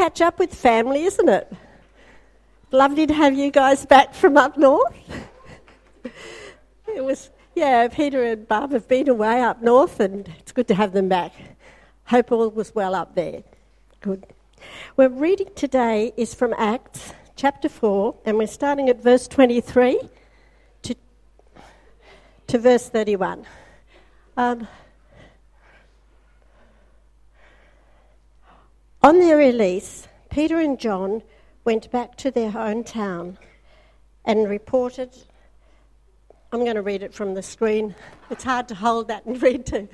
catch up with family, isn't it? Lovely to have you guys back from up north. it was, yeah, Peter and Barb have been away up north, and it's good to have them back. Hope all was well up there. Good. We're reading today is from Acts chapter 4, and we're starting at verse 23 to, to verse 31. Um, on their release, Peter and John went back to their hometown and reported. I'm going to read it from the screen. It's hard to hold that and read too.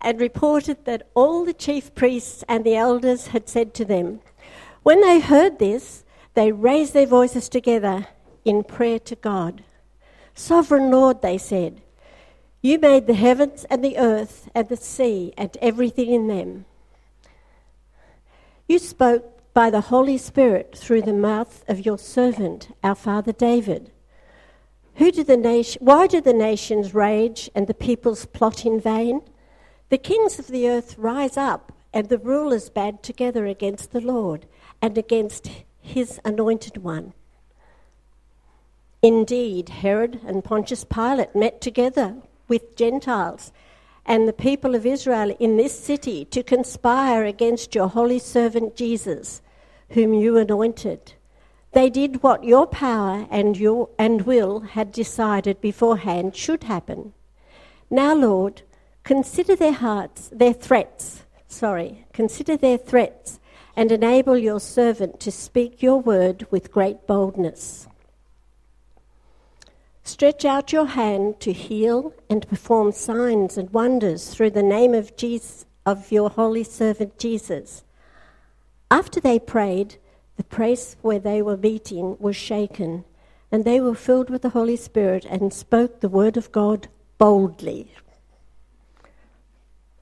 And reported that all the chief priests and the elders had said to them. When they heard this, they raised their voices together in prayer to God. Sovereign Lord, they said, you made the heavens and the earth and the sea and everything in them. You spoke by the Holy Spirit through the mouth of your servant, our father David. Who did the nation, why do the nations rage and the peoples plot in vain? The kings of the earth rise up, and the rulers band together against the Lord and against his anointed one. Indeed, Herod and Pontius Pilate met together with Gentiles and the people of Israel in this city to conspire against your holy servant Jesus, whom you anointed. They did what your power and your and will had decided beforehand should happen. Now, Lord, consider their hearts, their threats, sorry, consider their threats and enable your servant to speak your word with great boldness. Stretch out your hand to heal and perform signs and wonders through the name of Jesus, of your holy servant Jesus. After they prayed, the place where they were meeting was shaken, and they were filled with the Holy Spirit and spoke the word of God boldly.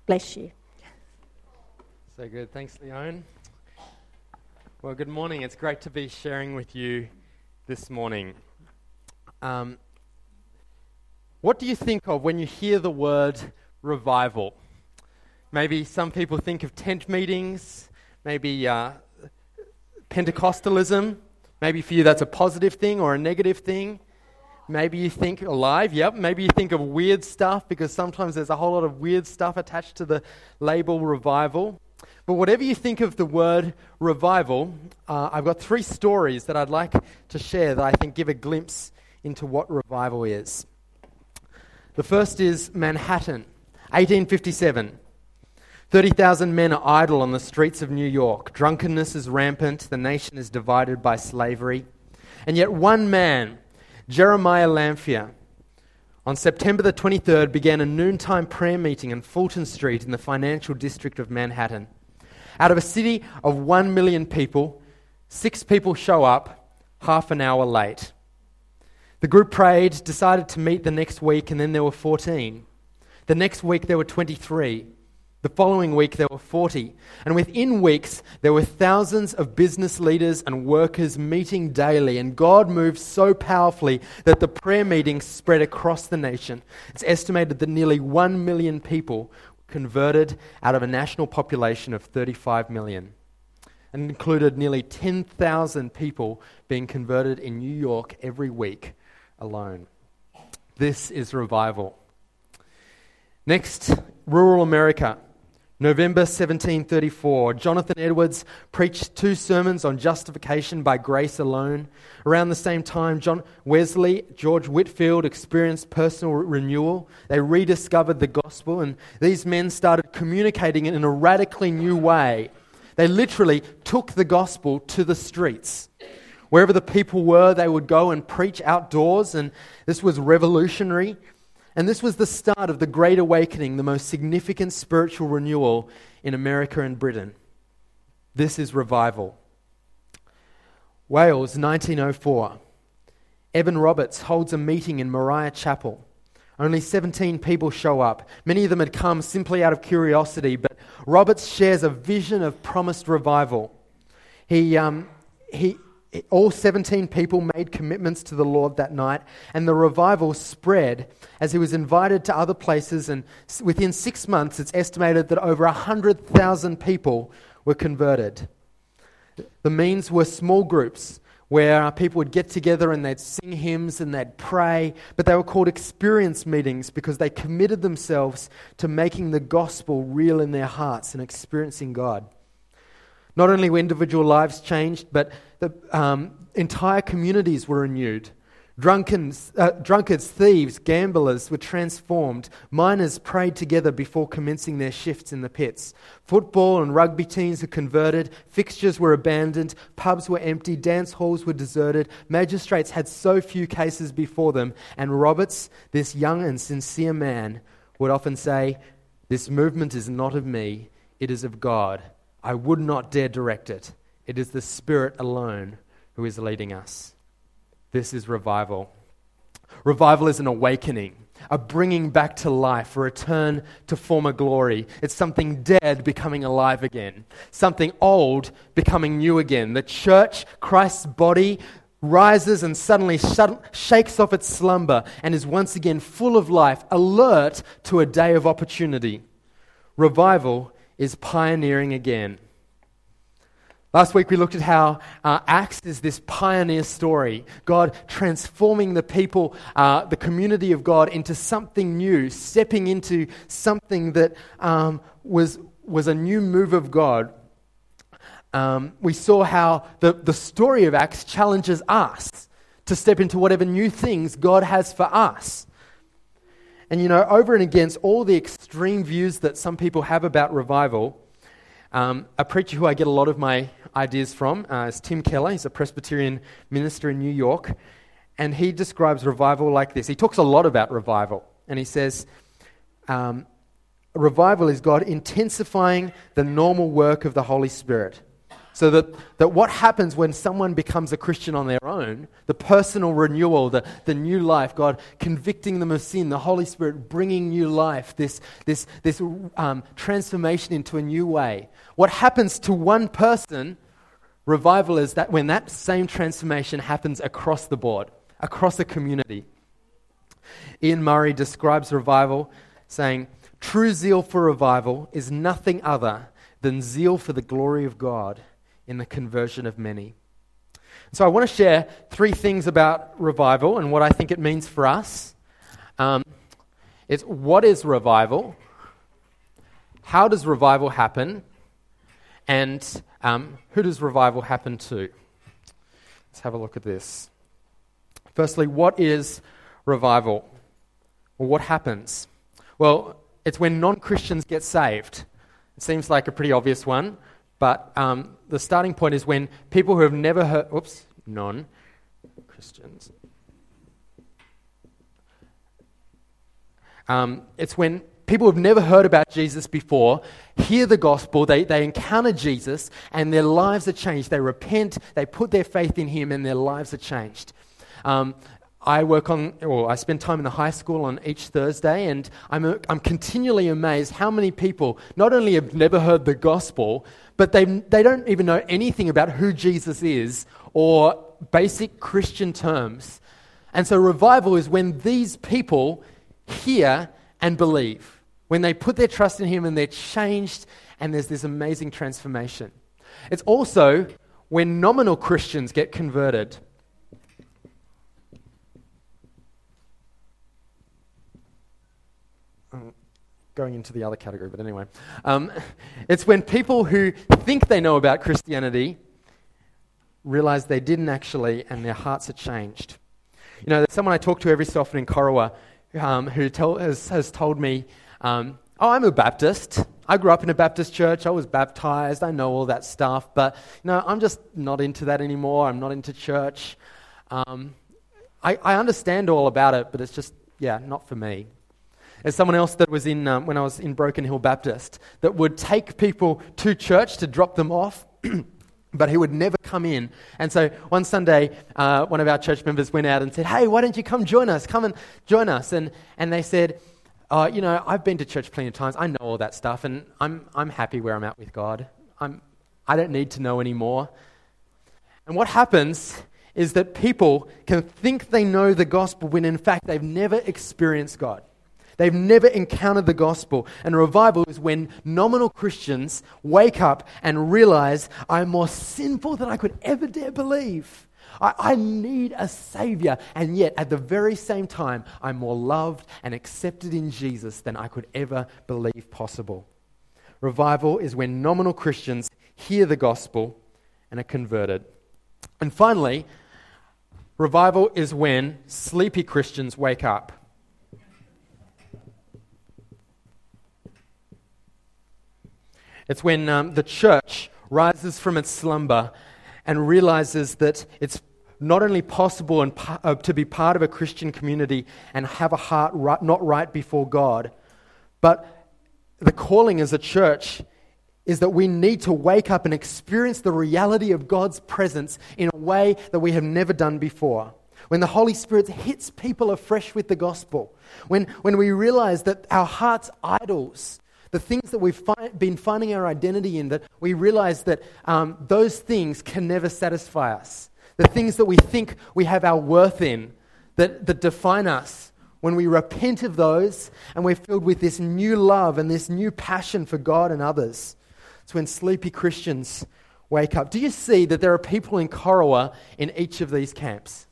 Bless you. So good. Thanks, Leon. Well, good morning. It's great to be sharing with you this morning. Um, what do you think of when you hear the word revival? Maybe some people think of tent meetings, maybe uh, Pentecostalism. Maybe for you that's a positive thing or a negative thing. Maybe you think alive, yep. Maybe you think of weird stuff because sometimes there's a whole lot of weird stuff attached to the label revival. But whatever you think of the word revival, uh, I've got three stories that I'd like to share that I think give a glimpse into what revival is. The first is Manhattan, 1857. 30,000 men are idle on the streets of New York. Drunkenness is rampant. The nation is divided by slavery. And yet, one man, Jeremiah Lanphier, on September the 23rd began a noontime prayer meeting in Fulton Street in the financial district of Manhattan. Out of a city of 1 million people, six people show up half an hour late. The group prayed, decided to meet the next week, and then there were 14. The next week there were 23. The following week there were 40. And within weeks there were thousands of business leaders and workers meeting daily. And God moved so powerfully that the prayer meetings spread across the nation. It's estimated that nearly 1 million people converted out of a national population of 35 million and included nearly 10,000 people being converted in New York every week alone. This is revival. Next, rural America. November 1734, Jonathan Edwards preached two sermons on justification by grace alone. Around the same time, John Wesley, George Whitefield experienced personal renewal. They rediscovered the gospel, and these men started communicating in a radically new way. They literally took the gospel to the streets. Wherever the people were, they would go and preach outdoors, and this was revolutionary. And this was the start of the Great Awakening, the most significant spiritual renewal in America and Britain. This is revival. Wales, 1904. Evan Roberts holds a meeting in Moriah Chapel. Only 17 people show up. Many of them had come simply out of curiosity, but Roberts shares a vision of promised revival. He, um, he, all 17 people made commitments to the Lord that night, and the revival spread as he was invited to other places. And within six months, it's estimated that over 100,000 people were converted. The means were small groups where people would get together and they'd sing hymns and they'd pray, but they were called experience meetings because they committed themselves to making the gospel real in their hearts and experiencing God. Not only were individual lives changed, but the um, entire communities were renewed. Drunkens, uh, drunkards, thieves, gamblers were transformed. Miners prayed together before commencing their shifts in the pits. Football and rugby teams were converted. Fixtures were abandoned. Pubs were empty. Dance halls were deserted. Magistrates had so few cases before them. And Roberts, this young and sincere man, would often say, This movement is not of me, it is of God. I would not dare direct it. It is the Spirit alone who is leading us. This is revival. Revival is an awakening, a bringing back to life, a return to former glory. It's something dead becoming alive again, something old becoming new again. The church, Christ's body, rises and suddenly shakes off its slumber and is once again full of life, alert to a day of opportunity. Revival is pioneering again. Last week we looked at how uh, Acts is this pioneer story. God transforming the people, uh, the community of God, into something new, stepping into something that um, was, was a new move of God. Um, we saw how the, the story of Acts challenges us to step into whatever new things God has for us. And you know, over and against all the extreme views that some people have about revival, um, a preacher who I get a lot of my ideas from uh, is Tim Keller. He's a Presbyterian minister in New York. And he describes revival like this. He talks a lot about revival. And he says, um, Revival is God intensifying the normal work of the Holy Spirit. So that, that what happens when someone becomes a Christian on their own, the personal renewal, the, the new life, God convicting them of sin, the Holy Spirit bringing new life, this, this, this um, transformation into a new way. What happens to one person, revival is that when that same transformation happens across the board, across a community. Iain Murray describes revival saying, True zeal for revival is nothing other than zeal for the glory of God in the conversion of many. So, I want to share three things about revival and what I think it means for us. Um, it's what is revival? How does revival happen? And um, who does revival happen to? Let's have a look at this. Firstly, what is revival? Well, what happens? Well, it's when non Christians get saved. It seems like a pretty obvious one. But um, the starting point is when people who have never heard, oops, non Christians. Um, it's when people who've never heard about Jesus before hear the gospel, they, they encounter Jesus, and their lives are changed. They repent, they put their faith in Him, and their lives are changed. Um, I work on, or I spend time in the high school on each Thursday, and I'm, I'm continually amazed how many people not only have never heard the gospel, but they, they don't even know anything about who Jesus is or basic Christian terms. And so, revival is when these people hear and believe, when they put their trust in Him and they're changed, and there's this amazing transformation. It's also when nominal Christians get converted. Going into the other category, but anyway. Um, it's when people who think they know about Christianity realize they didn't actually, and their hearts are changed. You know, there's someone I talk to every so often in Corowa um, who tell, has, has, told me, um, Oh, I'm a Baptist. I grew up in a Baptist church. I was baptized. I know all that stuff. But, you know, I'm just not into that anymore. I'm not into church. Um, I, I understand all about it, but it's just, yeah, not for me. There's someone else that was in, um, when I was in Broken Hill Baptist, that would take people to church to drop them off. but he would never come in. And so one Sunday, uh, one of our church members went out and said, Hey, why don't you come join us? Come and join us. And, and they said, uh, You know, I've been to church plenty of times. I know all that stuff, and I'm, I'm happy where I'm at with God. I'm, I don't need to know anymore. And what happens is that people can think they know the gospel when in fact they've never experienced God. They've never encountered the gospel. And revival is when nominal Christians wake up and realize I'm more sinful than I could ever dare believe. I, I, need a Savior. And yet, at the very same time, I'm more loved and accepted in Jesus than I could ever believe possible. Revival is when nominal Christians hear the gospel and are converted. And finally, revival is when sleepy Christians wake up. It's when um, the church rises from its slumber and realizes that it's not only possible and, uh, to be part of a Christian community and have a heart right, not right before God, but the calling as a church is that we need to wake up and experience the reality of God's presence in a way that we have never done before. When the Holy Spirit hits people afresh with the gospel, when, when we realize that our hearts' idols the things that we've fi- been finding our identity in, that we realize that um, those things can never satisfy us. The things that we think we have our worth in, that, that define us. When we repent of those and we're filled with this new love and this new passion for God and others, it's when sleepy Christians wake up. Do you see that there are people in Corowa in each of these camps?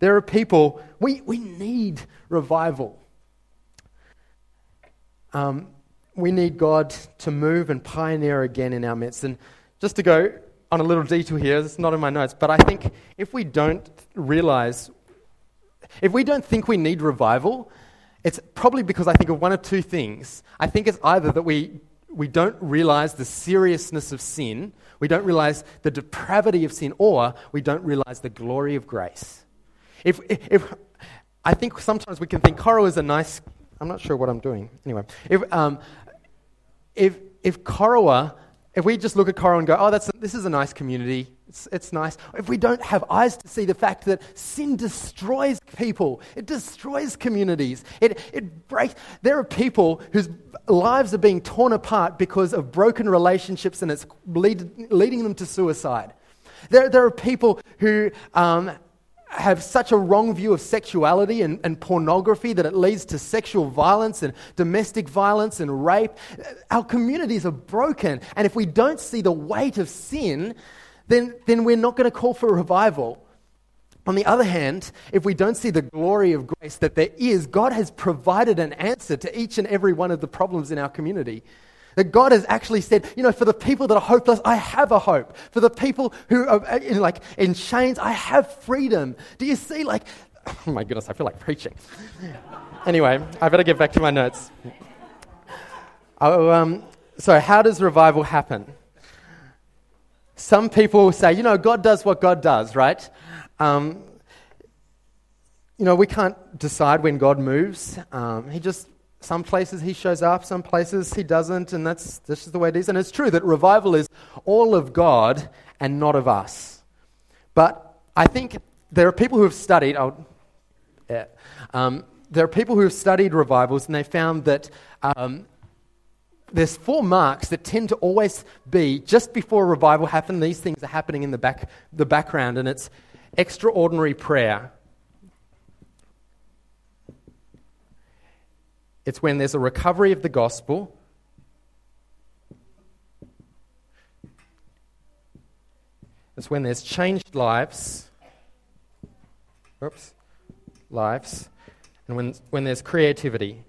There are people, we, we need revival. Um, we need God to move and pioneer again in our midst. And just to go on a little detour here, it's not in my notes, but I think if we don't realize, if we don't think we need revival, it's probably because I think of one of two things. I think it's either that we, we don't realize the seriousness of sin, we don't realize the depravity of sin, or we don't realize the glory of grace. If, if, if I think sometimes we can think Coro is a nice I'm not sure what I'm doing. Anyway, if, um, if, if Corowa, if we just look at Corowa and go, oh, that's, this is a nice community, it's, it's nice. If we don't have eyes to see the fact that sin destroys people, it destroys communities, it, it breaks. There are people whose lives are being torn apart because of broken relationships and it's lead, leading them to suicide. There, there are people who um, have such a wrong view of sexuality and, and, pornography that it leads to sexual violence and domestic violence and rape. Our communities are broken. And if we don't see the weight of sin, then, then we're not going to call for revival. On the other hand, if we don't see the glory of grace that there is, God has provided an answer to each and every one of the problems in our community. That God has actually said, you know, for the people that are hopeless, I have a hope. For the people who are uh, in, like in chains, I have freedom. Do you see, like, oh my goodness, I feel like preaching. anyway, I better get back to my notes. Oh, um, so, how does revival happen? Some people say, you know, God does what God does, right? Um, you know, we can't decide when God moves. Um, he just some places he shows up, some places he doesn't, and that's, that's just the way it is. And it's true that revival is all of God and not of us. But I think there are people who have studied, oh, yeah, um, there are people who have studied revivals and they found that um, there's four marks that tend to always be just before a revival happens. these things are happening in the, back, the background, and it's extraordinary prayer, It's when there's a recovery of the gospel. It's when there's changed lives. Oops. Lives. And when, when there's creativity.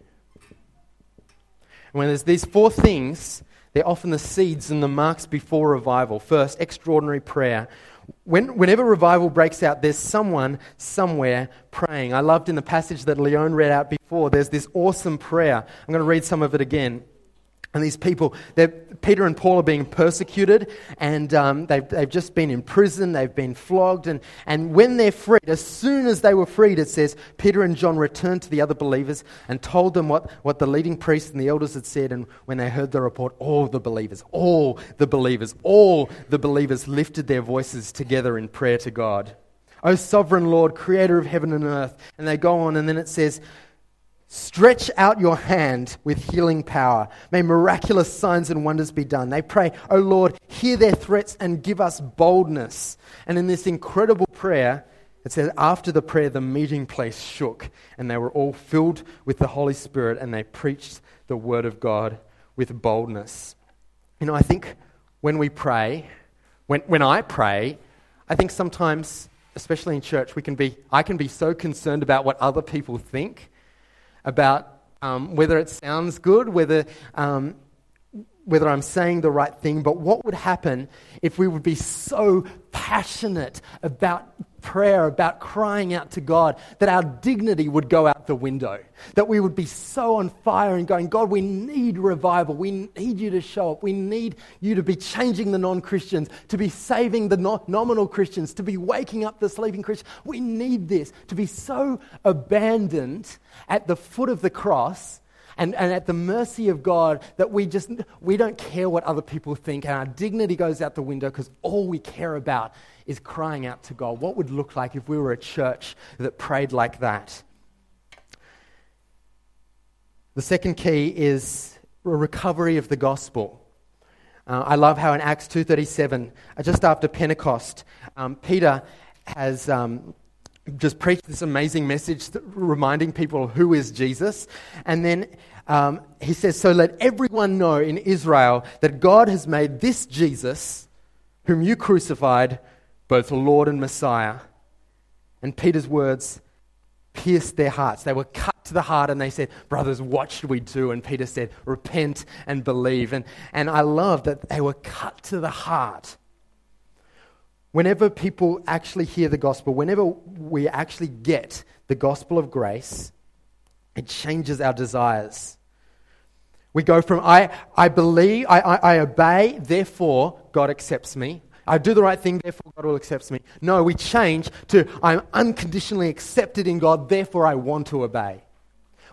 And when there's these four things, they're often the seeds and the marks before revival. First, extraordinary prayer. When, whenever revival breaks out, there's someone somewhere praying. I loved in the passage that Leon read out before, there's this awesome prayer. I'm going to read some of it again. And these people, Peter and Paul are being persecuted, and um, they've, they've just been in prison, they've been flogged. And, and when they're freed, as soon as they were freed, it says, Peter and John returned to the other believers and told them what, what the leading priests and the elders had said. And when they heard the report, all the believers, all the believers, all the believers lifted their voices together in prayer to God. O sovereign Lord, creator of heaven and earth. And they go on, and then it says, Stretch out your hand with healing power. May miraculous signs and wonders be done. They pray, Oh Lord, hear their threats and give us boldness. And in this incredible prayer, It says, after the prayer, the meeting place shook, and they were all filled with the Holy Spirit, and they preached the word of God with boldness. You know, I think when we pray, when, when I pray, I think sometimes, especially in church, we can be, I can be so concerned about what other people think, about um, whether it sounds good, whether, um, whether I'm saying the right thing. But what would happen if we would be so passionate about prayer, about crying out to God, that our dignity would go out the window. That we would be so on fire and going, God, we need revival. We need you to show up. We need you to be changing the non Christians, to be saving the no- nominal Christians, to be waking up the sleeping Christians. We need this, to be so abandoned at the foot of the cross and, and at the mercy of God that we just we don't care what other people think and our dignity goes out the window because all we care about is crying out to God. What would look like if we were a church that prayed like that? The second key is a recovery of the gospel. Uh, I love how in Acts 2.37, uh, just after Pentecost, um, Peter has um, just preached this amazing message reminding people who is Jesus. And then um, he says, So let everyone know in Israel that God has made this Jesus, whom you crucified, both Lord and Messiah. And Peter's words pierced their hearts. They were cut to the heart and they said, Brothers, what should we do? And Peter said, Repent and believe. And, and I love that they were cut to the heart. Whenever people actually hear the gospel, whenever we actually get the gospel of grace, it changes our desires. We go from, I, I believe, I, I, I obey, therefore God accepts me. I do the right thing, therefore God will accept me. No, we change to I'm unconditionally accepted in God, therefore I want to obey.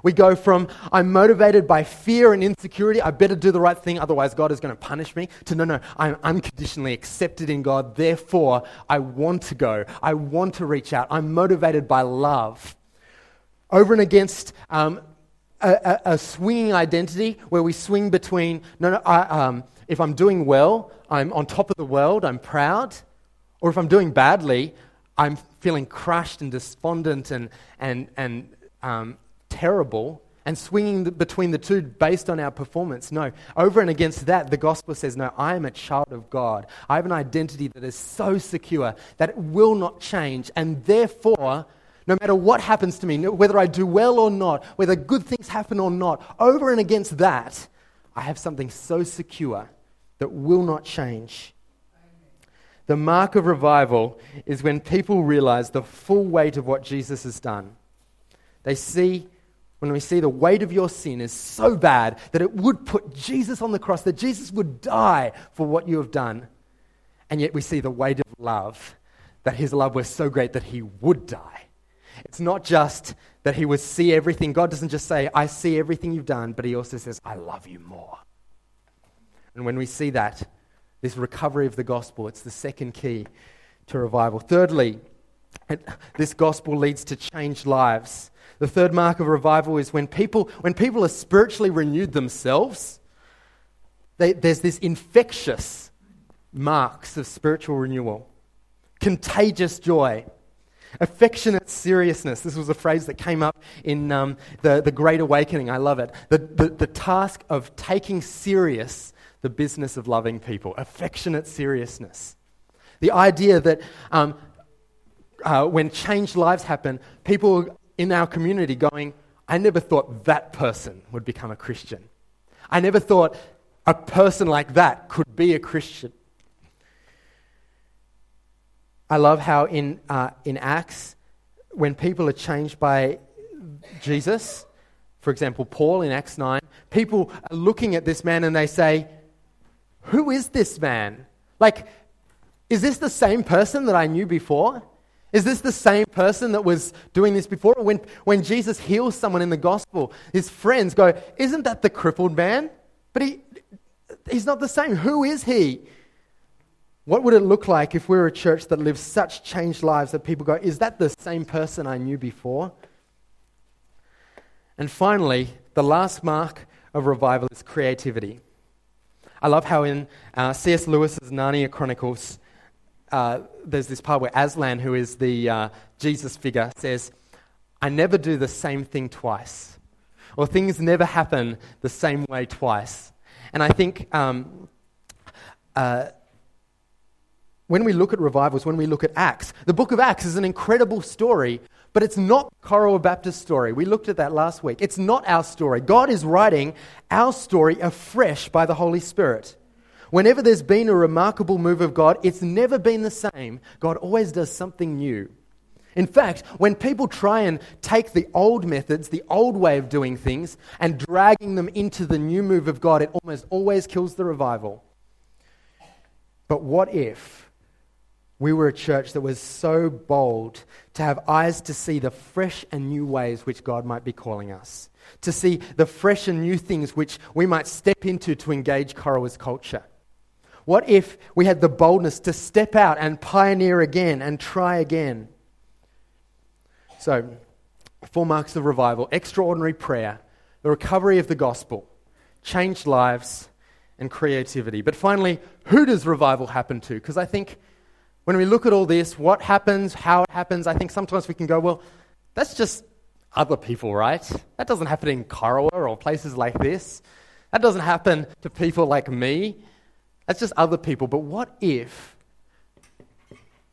We go from I'm motivated by fear and insecurity, I better do the right thing, otherwise God is going to punish me, to no, no, I'm unconditionally accepted in God, therefore I want to go. I want to reach out. I'm motivated by love. Over and against um, a, a, a, swinging identity where we swing between, no, no, I, um, if I'm doing well, I'm on top of the world, I'm proud. Or if I'm doing badly, I'm feeling crushed and despondent and, and, and um, terrible and swinging between the two based on our performance. No, over and against that, the gospel says, No, I am a child of God. I have an identity that is so secure that it will not change. And therefore, no matter what happens to me, whether I do well or not, whether good things happen or not, over and against that, I have something so secure that will not change. The mark of revival is when people realize the full weight of what Jesus has done. They see, when we see the weight of your sin is so bad that it would put Jesus on the cross, that Jesus would die for what you have done. And yet we see the weight of love, that his love was so great that he would die. It's not just that he would see everything. God doesn't just say, I see everything you've done, but he also says, I love you more. And when we see that, this recovery of the gospel, it's the second key to revival. Thirdly, it, this gospel leads to changed lives. The third mark of revival is when people, when people are spiritually renewed themselves, they, there's this infectious marks of spiritual renewal, contagious joy, affectionate seriousness. This was a phrase that came up in um, the, the Great Awakening. I love it. The, the, the task of taking serious the business of loving people, affectionate seriousness. The idea that um, uh, when changed lives happen, people in our community going, I never thought that person would become a Christian. I never thought a person like that could be a Christian. I love how in, uh, in Acts, when people are changed by Jesus, for example, Paul in Acts 9, people are looking at this man and they say, who is this man? Like, is this the same person that I knew before? Is this the same person that was doing this before? When, when Jesus heals someone in the gospel, his friends go, Isn't that the crippled man? But he, he's not the same. Who is he? What would it look like if we were a church that lives such changed lives that people go, Is that the same person I knew before? And finally, the last mark of revival is creativity. I love how in uh, C.S. Lewis's Narnia Chronicles, uh, there's this part where Aslan, who is the uh, Jesus figure, says, I never do the same thing twice, or things never happen the same way twice. And I think um, uh, when we look at revivals, when we look at Acts, the book of Acts is an incredible story, but it's not Corowa Baptist story. We looked at that last week. It's not our story. God is writing our story afresh by the Holy Spirit. Whenever there's been a remarkable move of God, it's never been the same. God always does something new. In fact, when people try and take the old methods, the old way of doing things, and dragging them into the new move of God, it almost always kills the revival. But what if we were a church that was so bold to have eyes to see the fresh and new ways which God might be calling us, to see the fresh and new things which we might step into to engage Corowa's culture? What if we had the boldness to step out and pioneer again and try again? So, four marks of revival extraordinary prayer, the recovery of the gospel, changed lives, and creativity. But finally, who does revival happen to? Because I think when we look at all this, what happens, how it happens, I think sometimes we can go, well, that's just other people, right? That doesn't happen in Corowa or places like this. That doesn't happen to people like me. That's just other people. But what if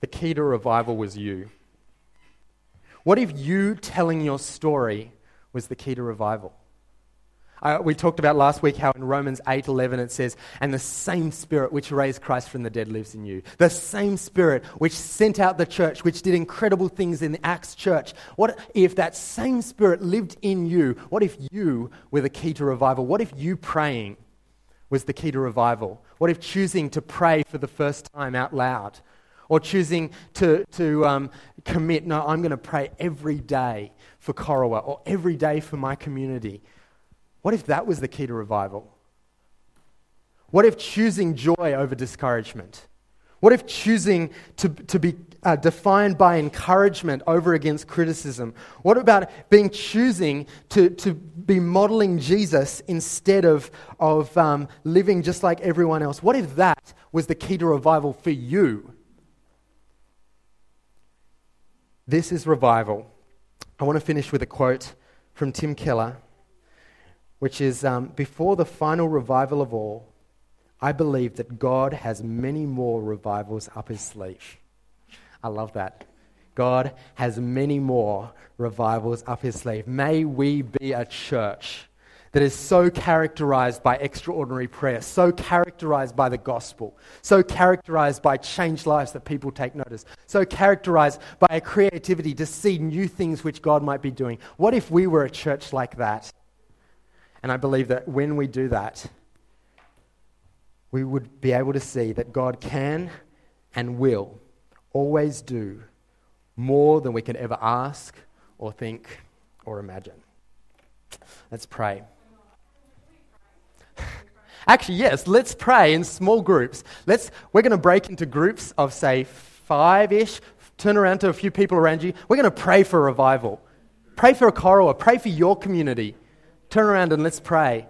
the key to revival was you? What if you telling your story was the key to revival? Uh, we talked about last week how in Romans 8:11 it says, "And the same Spirit which raised Christ from the dead lives in you. The same Spirit which sent out the church, which did incredible things in the Acts church. What if that same Spirit lived in you? What if you were the key to revival? What if you praying was the key to revival? What if choosing to pray for the first time out loud or choosing to, to um, commit, no, I'm going to pray every day for Corowa or every day for my community. What if that was the key to revival? What if choosing joy over discouragement? What if choosing to, to be uh, defined by encouragement over against criticism? What about being choosing to, to be modeling Jesus instead of, of um, living just like everyone else? What if that was the key to revival for you? This is revival. I want to finish with a quote from Tim Keller, which is um, Before the final revival of all, I believe that God has many more revivals up his sleeve. I love that. God has many more revivals up his sleeve. May we be a church that is so characterized by extraordinary prayer, so characterized by the gospel, so characterized by changed lives that people take notice, so characterized by a creativity to see new things which God might be doing. What if we were a church like that? And I believe that when we do that, we would be able to see that God can and will always do more than we can ever ask or think or imagine. Let's pray. Actually, yes, let's pray in small groups. Let's, we're going to break into groups of, say, five ish, turn around to a few people around you. We're going to pray for revival. Pray for a Corowa. Pray for your community. Turn around and let's pray.